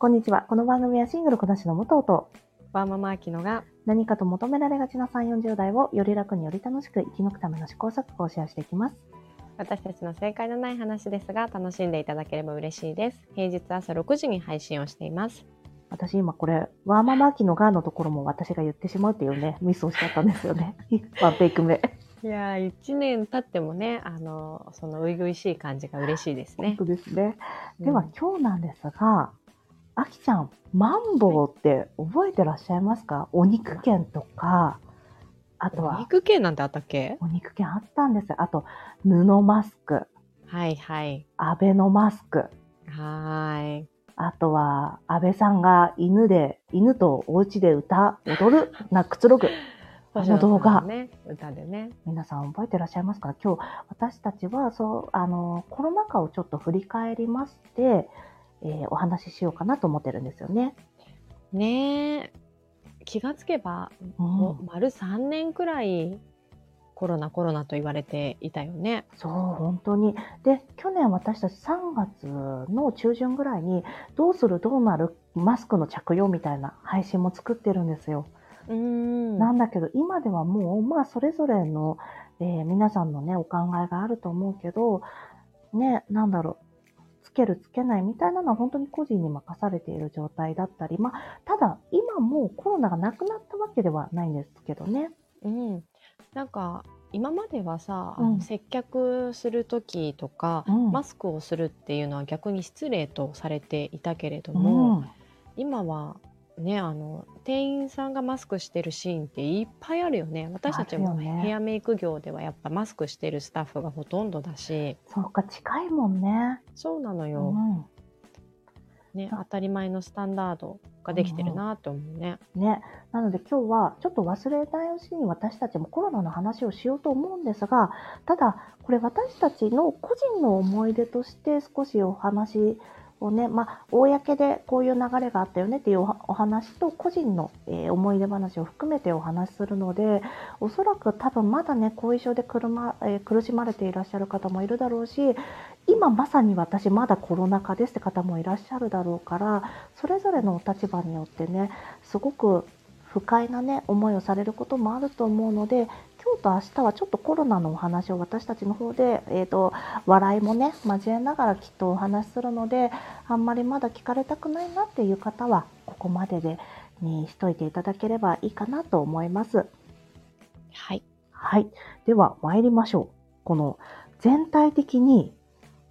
こんにちは。この番組はシングルこなしの武藤とワーママアキノが何かと求められがちな3、40代をより楽により楽しく生き抜くための試行錯誤をシェアしていきます。私たちの正解のない話ですが楽しんでいただければ嬉しいです。平日朝6時に配信をしています。私今これ、ワーママアキのガーのところも私が言ってしまうっていうね、ミスをしちゃったんですよね。ワンペイク目。いやー、1年経ってもね、あの、その初々しい感じが嬉しいですね。本当ですね。ではうん今日なんですが、あきちゃん、マンボウって覚えてらっしゃいますか？お肉券とか、あとおは肉系なんてあったっけ？お肉券あったんですよ。あと、布マスク、はいはい。アベノマスク、はーい。あとは、安倍さんが犬で、犬とお家で歌、踊る、な、くつろぐ。あの動画ね、歌でね。皆さん覚えてらっしゃいますか？今日、私たちは、そう、あの、コロナ禍をちょっと振り返りまして、えーお話ししようかなと思ってるんですよね。ねえ。気がつけば、うんもう丸3年くらいコロナコロナと言われていたよね。そう、本当に。で、去年私たち3月の中旬ぐらいに、どうするどうなるマスクの着用みたいな配信も作ってるんですよ。うーん。なんだけど、今ではもう、まあ、それぞれの、えー皆さんのね、お考えがあると思うけど、ね、なんだろう、つけるつけないみたいなのは本当に個人に任されている状態だったり、まあ、ただ、今もうコロナがなくなったわけではないんですけどね。うん、なんか今まではさ、あうんの接客する時とか、うんマスクをするっていうのは逆に失礼とされていたけれどうも、ん。今はねあの店員さんがマスクしてるシーンっていっぱいあるよね私たちもヘアメイク業ではやっぱマスクしてるスタッフがほとんどだしそうか、近いもんね。そうなのうよ、ん。ね、当たり前のスタンダードができてるなって思うね。ね。なので今日はちょっと忘れないうちに私たちもコロナの話をしようと思うんですが、ただこれ私たちの個人の思い出として少しお話をね、まあ、公でこういう流れがあったよねっていうお話と個人の、え思い出話を含めてお話しするので、おそらく多分まだね、後遺症で苦,、まえ苦しまれていらっしゃる方もいるだろうし、今まさに私まだコロナ禍ですって方もいらっしゃるだろうから、それぞれのお立場によってね、すごく不快なね、思いをされることもあると思うので、今日と明日はちょっとコロナのお話を私たちの方で、えー、と笑いもね交えながらきっとお話しするのであんまりまだ聞かれたくないなっていう方はここまででにしといていただければいいかなと思います。はい、はい。では参りましょう。この全体的に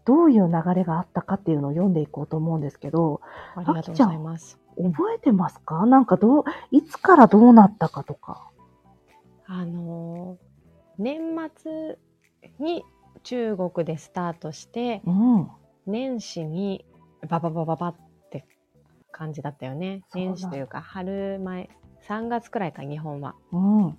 どういう流れがあったかっていうのを読んでいこうと思うんですけど、ありがとうございます。覚えてますか？なんかどう、いつからどうなったかとか。あのー年末に中国でスタートしてうん。年始にバババババって感じだったよね年始というか春前3月くらいか日本はうん。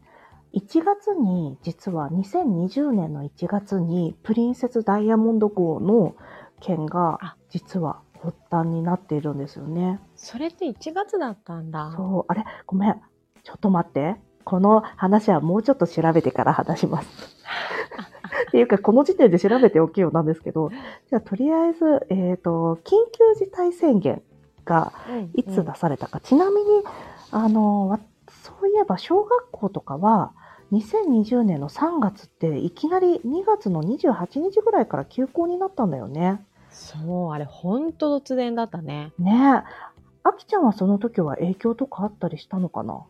1月に、実は2020年の1月に、プリンセスダイヤモンド号の件があ、実は発端になっているんですよね。それって1月だったんだそう、あれ？ごめん。ちょっと待って。この話はもうちょっと調べてから話します。っていうか、この時点で調べておけよなんですけど、じゃあとりあえず、えっ、と、緊急事態宣言がうんいつ出されたか。ちなみに、あの、わそういえば小学校とかは、2020年の3月っていきなり2月の28日ぐらいから休校になったんだよね。そうあれほんと突然だったねねえ。あきちゃんはその時は影響とかあったりしたのかな？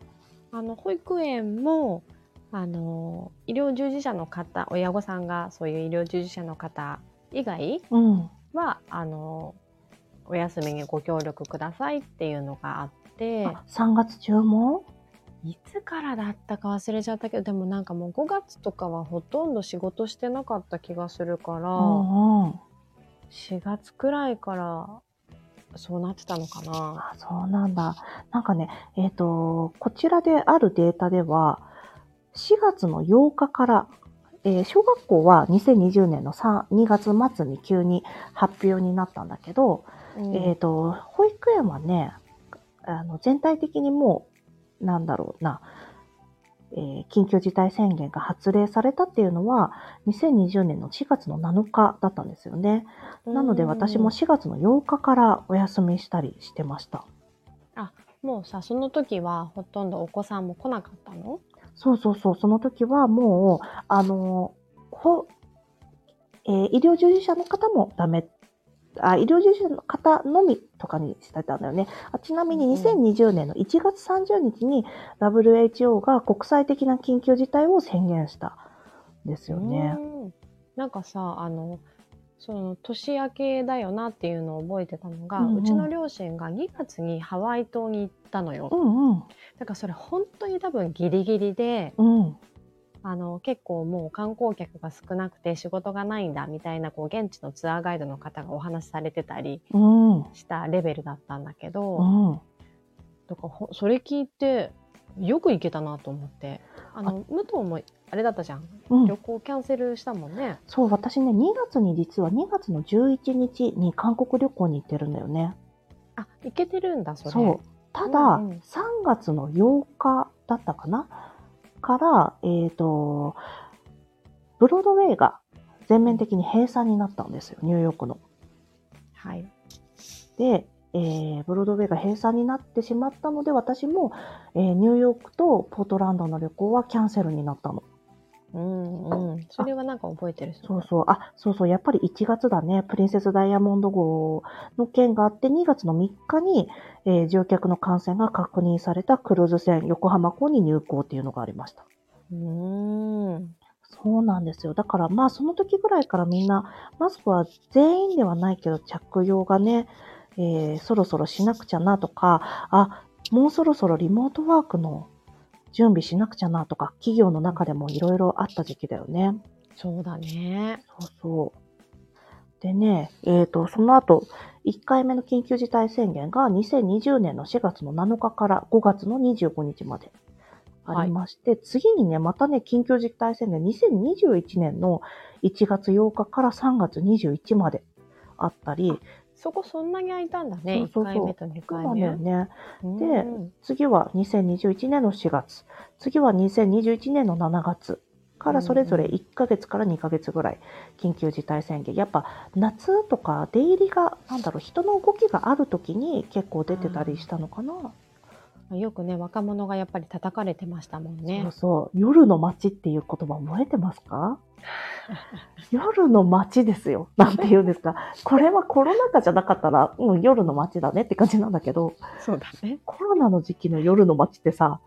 あの保育園もあの医療従事者の方親御さんがそういう医療従事者の方以外うん。はあのお休みにご協力くださいっていうのがあってあ3月中も？いつからだったか忘れちゃったけどでもなんかもう5月とかはほとんど仕事してなかった気がするから、うんうん。4月くらいからそうなってたのかな。あ、そうなんだ。なんかね、えっ、と、こちらであるデータでは、4月の8日から、えー小学校は2020年の3 2月末に急に発表になったんだけど、うんえっ、と、保育園はね、あの、全体的にもう、なんだろうな、えー緊急事態宣言が発令されたっていうのは、2020年の4月の7日だったんですよね。なので私も4月の8日からお休みしたりしてました。もうさその時はほとんどお子さんも来なかったの？そうそうそう、その時はもう、あの、ほ、えー医療従事者の方もダメ、あ、医療従事者の方のみとかにしてたんだよね。あちなみにうん2020年の1月30日に WHO が国際的な緊急事態を宣言したんですよね。うんなんかさあのその年明けだよなっていうのを覚えてたのが、ううんうんちの両親が2月にハワイ島に行ったのよ。うんうん。だからそれ本当に多分ギリギリでうん。あの結構もう観光客が少なくて仕事がないんだみたいなこう現地のツアーガイドの方がお話しされてたりうん。したレベルだったんだけど、うん。だかそれ聞いてよく行けたなと思ってあの武藤もあれだったじゃんうん旅行キャンセルしたもんね。そう、私ね、2月に実は2月の11日に韓国旅行に行ってるんだよね。あ行けてるんだそれ。そう。ただ、うんうん3月の8日だったかなから、えっ、と、ブロードウェイが全面的に閉鎖になったんですよ、ニューヨークの。はいで、えーブロードウェイが閉鎖になってしまったので、私も、えーニューヨークとポートランドの旅行はキャンセルになったの。うんうん、それはなんか覚えてるそうそう。あ、そうそう。やっぱり1月だね。プリンセスダイヤモンド号の件があって、2月の3日に、えー乗客の感染が確認されたクルーズ船横浜港に入港っていうのがありました。うーんそうなんですよ。だからまあその時ぐらいからみんな、マスクは全員ではないけど着用がね、えーそろそろしなくちゃなとか、あ、もうそろそろリモートワークの準備しなくちゃなとか、企業の中でもいろいろあった時期だよね。そうだね。そうそう。でね、えっ、と、その後、1回目の緊急事態宣言が2020年の4月の7日から5月の25日までありまして、次にね、またね、緊急事態宣言2021年の1月8日から3月21まであったり、そこそんなに空いたんだね。そうそうそう1回目と2そう回なんだよ目。ね。でうん次は2021年の4月、次は2021年の7月からそれぞれ1ヶ月から2ヶ月ぐらい緊急事態宣言。やっぱ夏とか出入りが、なんだろう、人の動きがある時に結構出てたりしたのかな。よくね、若者がやっぱり叩かれてましたもんねそう。そう。夜の街っていう言葉覚えてますか？夜の街ですよ。なんて言うんですか？これはコロナ禍じゃなかったら、うん、夜の街だねって感じなんだけど、そうだね。コロナの時期の夜の街ってさ、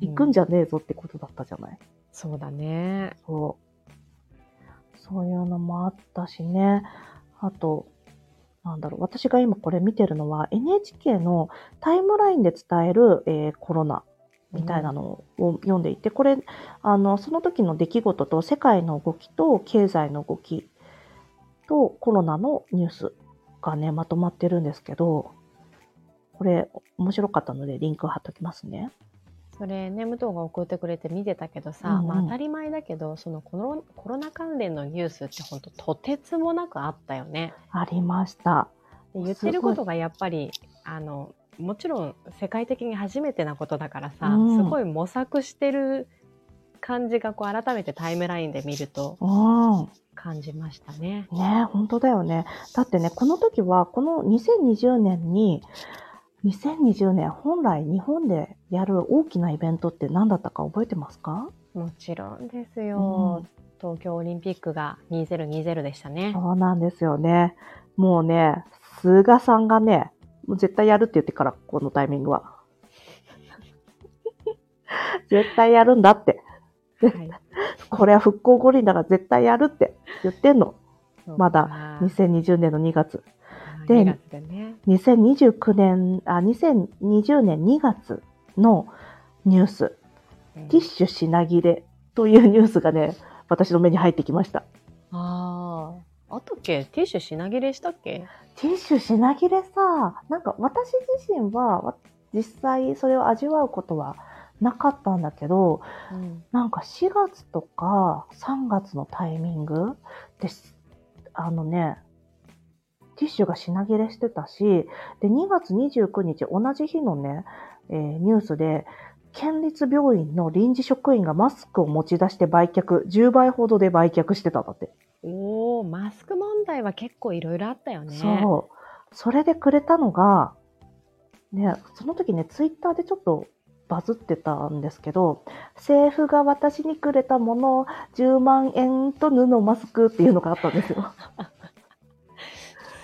行くんじゃねえぞってことだったじゃない？そうだね。そう。そういうのもあったしね。あと、なんだろう。私が今これ見てるのは NHK のタイムラインで伝える、えーコロナみたいなのを読んでいて、これ、あの、その時の出来事と世界の動きと経済の動きとコロナのニュースがね、まとまってるんですけど、これ面白かったのでリンク貼っときますね。それね、武藤が送ってくれて見てたけどさ、うんうんまあ当たり前だけど、そのコロコロナ関連のニュースって本当とてつもなくあったよね。ありました。で言ってることがやっぱり、あの、もちろん世界的に初めてなことだからさ、うんすごい模索してる感じがこう改めてタイムラインで見るとうん。感じましたね。ねえ、本当だよね。だってね、この時は、この2020年に、2020年、本来日本でやる大きなイベントって何だったか覚えてますか？もちろんですよ。東京オリンピックが2020でしたね。そうなんですよね。もうね、菅さんがね、もう絶対やるって言ってから、このタイミングは。絶対やるんだって。はい、これは復興五輪だから絶対やるって言ってんの。まだ2020年の2月。で2月でね。2029年、あ、2020年2月のニュース、うんティッシュ品切れというニュースがね、私の目に入ってきました。ああ。あったっけ？ティッシュ品切れしたっけ？ティッシュ品切れさ、なんか私自身はわ実際それを味わうことはなかったんだけど、うん。なんか4月とか3月のタイミングです。あのね、ティッシュが品切れしてたし、で、2月29日同じ日のね、えーニュースで、県立病院の臨時職員がマスクを持ち出して売却、10倍ほどで売却してたんだって。おお、マスク問題は結構いろいろあったよね。そう。それでくれたのが、ね、その時ね、ツイッターでちょっとバズってたんですけど、政府が私にくれたもの、10万円と布マスクっていうのがあったんですよ。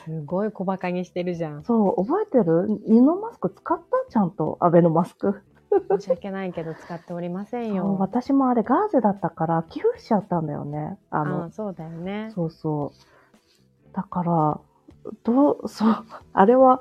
すごい小馬鹿にしてるじゃん。そう、覚えてる？布マスク使った？ちゃんと、アベノマスク。申し訳ないけど使っておりませんよ。私もあれガーゼだったから寄付しちゃったんだよね。あの、ああそうだよね。そうそう。だから、どう、そう、あれは、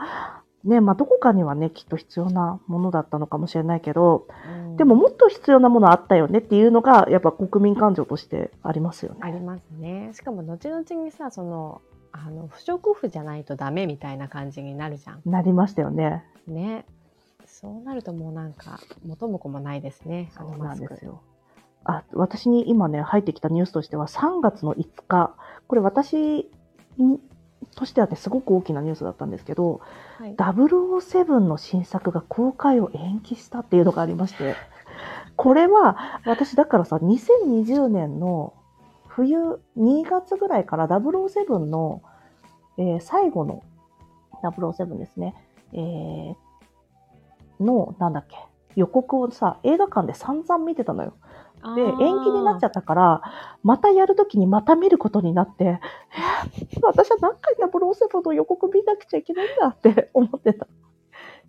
ね、まあ、どこかにはね、きっと必要なものだったのかもしれないけど、うんでももっと必要なものあったよねっていうのが、やっぱ国民感情としてありますよね。ありますね。しかも後々にさそのあの不織布じゃないとダメみたいな感じになるじゃん。なりましたよね。ね。そうなるともうなんか元も子もないですね。あそうなんですよ。あ、私に今ね、入ってきたニュースとしては、3月の5日、これ私にとしてはね、すごく大きなニュースだったんですけど、はい。007の新作が公開を延期したっていうのがありまして、これは私だからさ、2020年の冬2月ぐらいから007の、えー最後の007ですね、えーの、なんだっけ、予告をさ、映画館で散々見てたのよ。で、延期になっちゃっったから、またやるときにまた見ることになって、えー私は何回007の予告見なくちゃいけないんだって思ってた。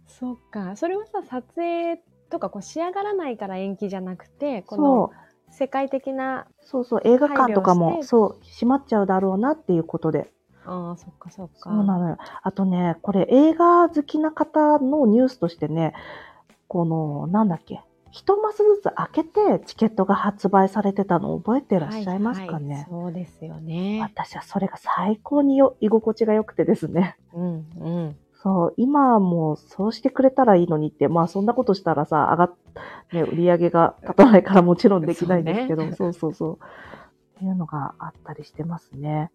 そっか。それはさ撮影とかこう仕上がらないから延期じゃなくてこの。世界的なそうそう、映画館とかも、そう、閉まっちゃうだろうなっていうことで。ああそっかそっか。そうなのよ。あとね、これ映画好きな方のニュースとしてね、この、なんだっけ、一マスずつ開けてチケットが発売されてたの覚えてらっしゃいますかね、はいはいそうですよね。私はそれが最高によ居心地が良くてですね。うんうん。そう、今もそうしてくれたらいいのにって、まあそんなことしたらさ、上がっ、ね、売り上げが立たないからもちろんできないんですけど、そうねそうそうそう。っていうのがあったりしてますね。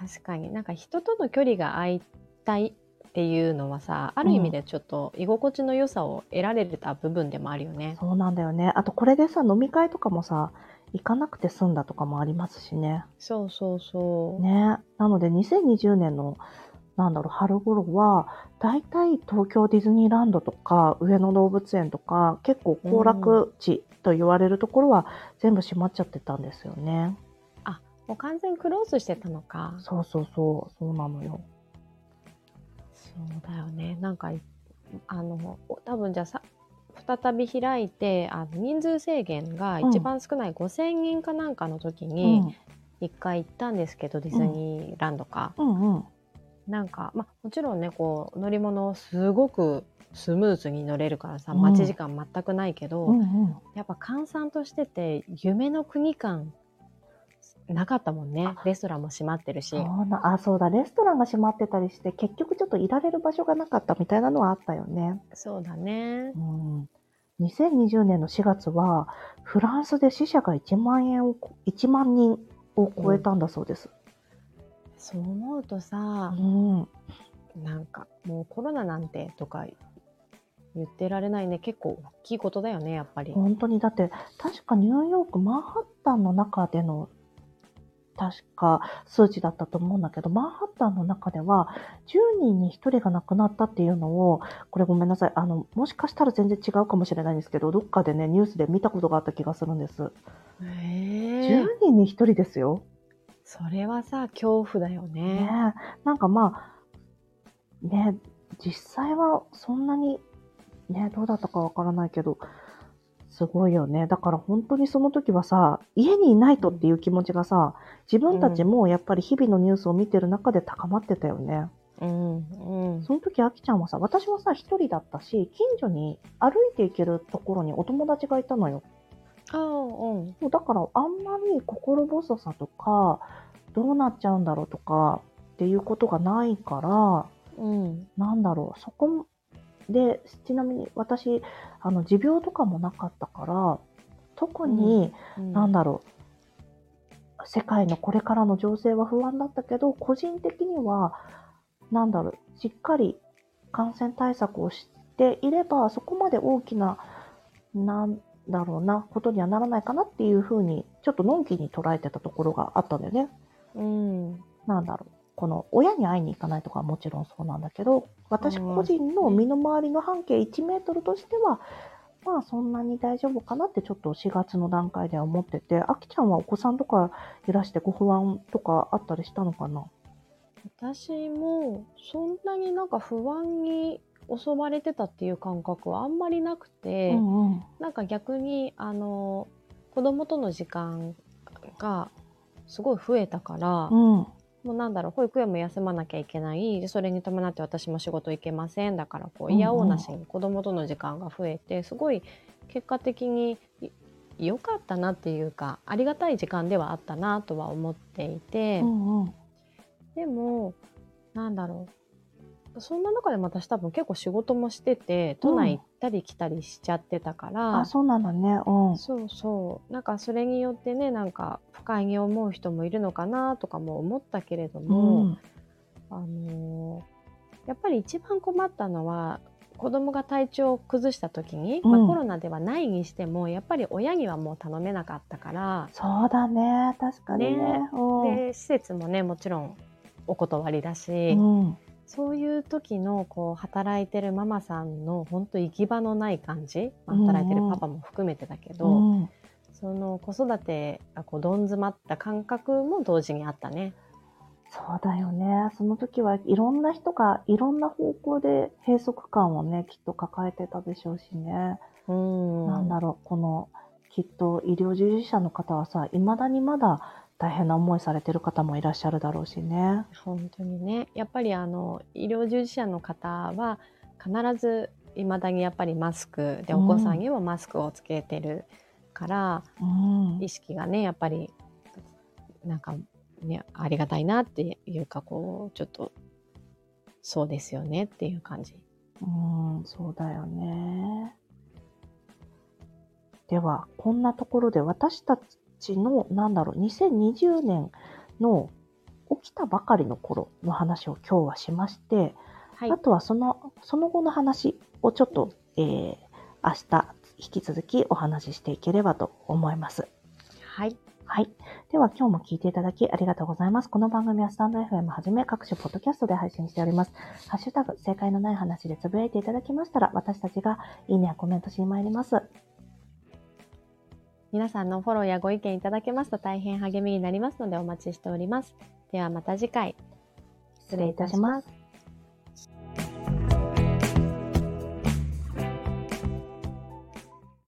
確かになんか人との距離が空いたいっていうのはさある意味でちょっと居心地の良さを得られた部分でもあるよね。そうなんだよね。あとこれでさ、飲み会とかもさ、行かなくて済んだとかもありますしね。そうそうそう。ね。なので2020年の、なんだろう、春頃は、だいたい東京ディズニーランドとか、上野動物園とか、結構行楽地と言われるところは全部閉まっちゃってたんですよね。もう完全クローズしてたのか。そうそうそう、そうなのよ。そうだよね。なんかいあの多分じゃあさ再び開いてあの人数制限が一番少ない5,000人かなんかの時うにん。一回行ったんですけど、ディズニーランドか。うんうん。なんか、まあ、もちろんねこう乗り物すごくスムーズに乗れるからさうん待ち時間全くないけど、うんうん。やっぱ閑散としてて夢の国感なかったもんねレストランも閉まってるしそうな、あ、そうだ、レストランが閉まってたりして、結局ちょっといられる場所がなかったみたいなのはあったよね。そうだねうん。2020年の4月は、フランスで死者が1万円を、1万人を超えたんだそうです。そう思うとさう、ん。なんかもうコロナなんてとか言ってられないね結構大きいことだよねやっぱり。本当に、だって、確かニューヨーク、マンハッタンの中での、確か数値だったと思うんだけど、マンハッタンの中では、10人に1人が亡くなったっていうのを、これごめんなさい、あの、もしかしたら全然違うかもしれないんですけど、どっかでね、ニュースで見たことがあった気がするんです。へ10え人に1人ですよ。それはさ恐怖だよねね。えなんかまあ、ね、実際はそんなに、ね、どうだったかわからないけど、すごいよね。だから本当にその時はさ、家にいないとっていう気持ちがさ、自分たちもやっぱり日々のニュースを見てる中で高まってたよね。うんうんその時、あきちゃんはさ、私はさ、一人だったし、近所に歩いて行けるところにお友達がいたのよ。ああうんそうだからあんまり心細さとかどうなっちゃうんだろうとかっていうことがないからうんなんだろうそこでちなみに私あの持病とかもなかったから特に、うんなんだろう世界のこれからの情勢は不安だったけど個人的にはなんだろうしっかり感染対策をしていればそこまで大きななんだろうな、ことにはならないかなっていうふうに、ちょっとのんきに捉えてたところがあったんだよね。うん。なんだろう。この親に会いに行かないとかはもちろんそうなんだけど、私個人の身の回りの半径1メートルとしては、まあそんなに大丈夫かなってちょっと4月の段階では思ってて、あきちゃんはお子さんとかいらしてご不安とかあったりしたのかな？私もそんなになんか不安に襲われてたっていう感覚はあんまりなくて、うんうん。なんか逆にあの子供との時間がすごい増えたから、うん。もうなんだろう保育園も休まなきゃいけない。でそれに伴って私も仕事行けません。だからこう嫌おうなしに子供との時間が増えてすごい結果的にい良かったなっていうかありがたい時間ではあったなとは思っていて、うんうん。でもなんだろうそんな中でも私多分結構仕事もしてて都内行ったり来たりしちゃってたから、あ、そうなんだね。うん。そうそうなんかそれによってねなんか不快に思う人もいるのかなとかも思ったけれども、うん。あのーやっぱり一番困ったのは子供が体調を崩した時に、うんまあ、コロナではないにしてもやっぱり親にはもう頼めなかったから、そうだね。確かにね。ねうん。で施設もねもちろんお断りだし、うん。そういう時のこう働いてるママさんの本当行き場のない感じ、働いてるパパも含めてだけど、うん。その子育てがこうどん詰まった感覚も同時にあったね。そうだよね。その時はいろんな人がいろんな方向で閉塞感をね、きっと抱えてたでしょうしね。うんなんだろう、この、きっと医療従事者の方はさ、未だにまだ大変な思いされてる方もいらっしゃるだろうしね。本当にねやっぱりあの医療従事者の方は必ずいまだにやっぱりマスクでうんお子さんにもマスクをつけてるから、うん。意識がねやっぱりなんかねありがたいなっていうかこうちょっとそうですよねっていう感じ。うん、そうだよね。では、こんなところで私たちの、なんだろう、2020年の起きたばかりの頃の話を今日はしまして、はいあとはその、その後の話をちょっと、えー、明日引き続きお話ししていければと思います。はいはい。では今日も聞いていただきありがとうございます。この番組はスタンド FM はじめ各種ポッドキャストで配信しております。ハッシュタグ、正解のない話でつぶやいていただきましたら、私たちがいいねやコメントしに参ります。皆さんのフォローやご意見いただけますと大変励みになりますのでお待ちしております。ではまた次回。失礼いたします。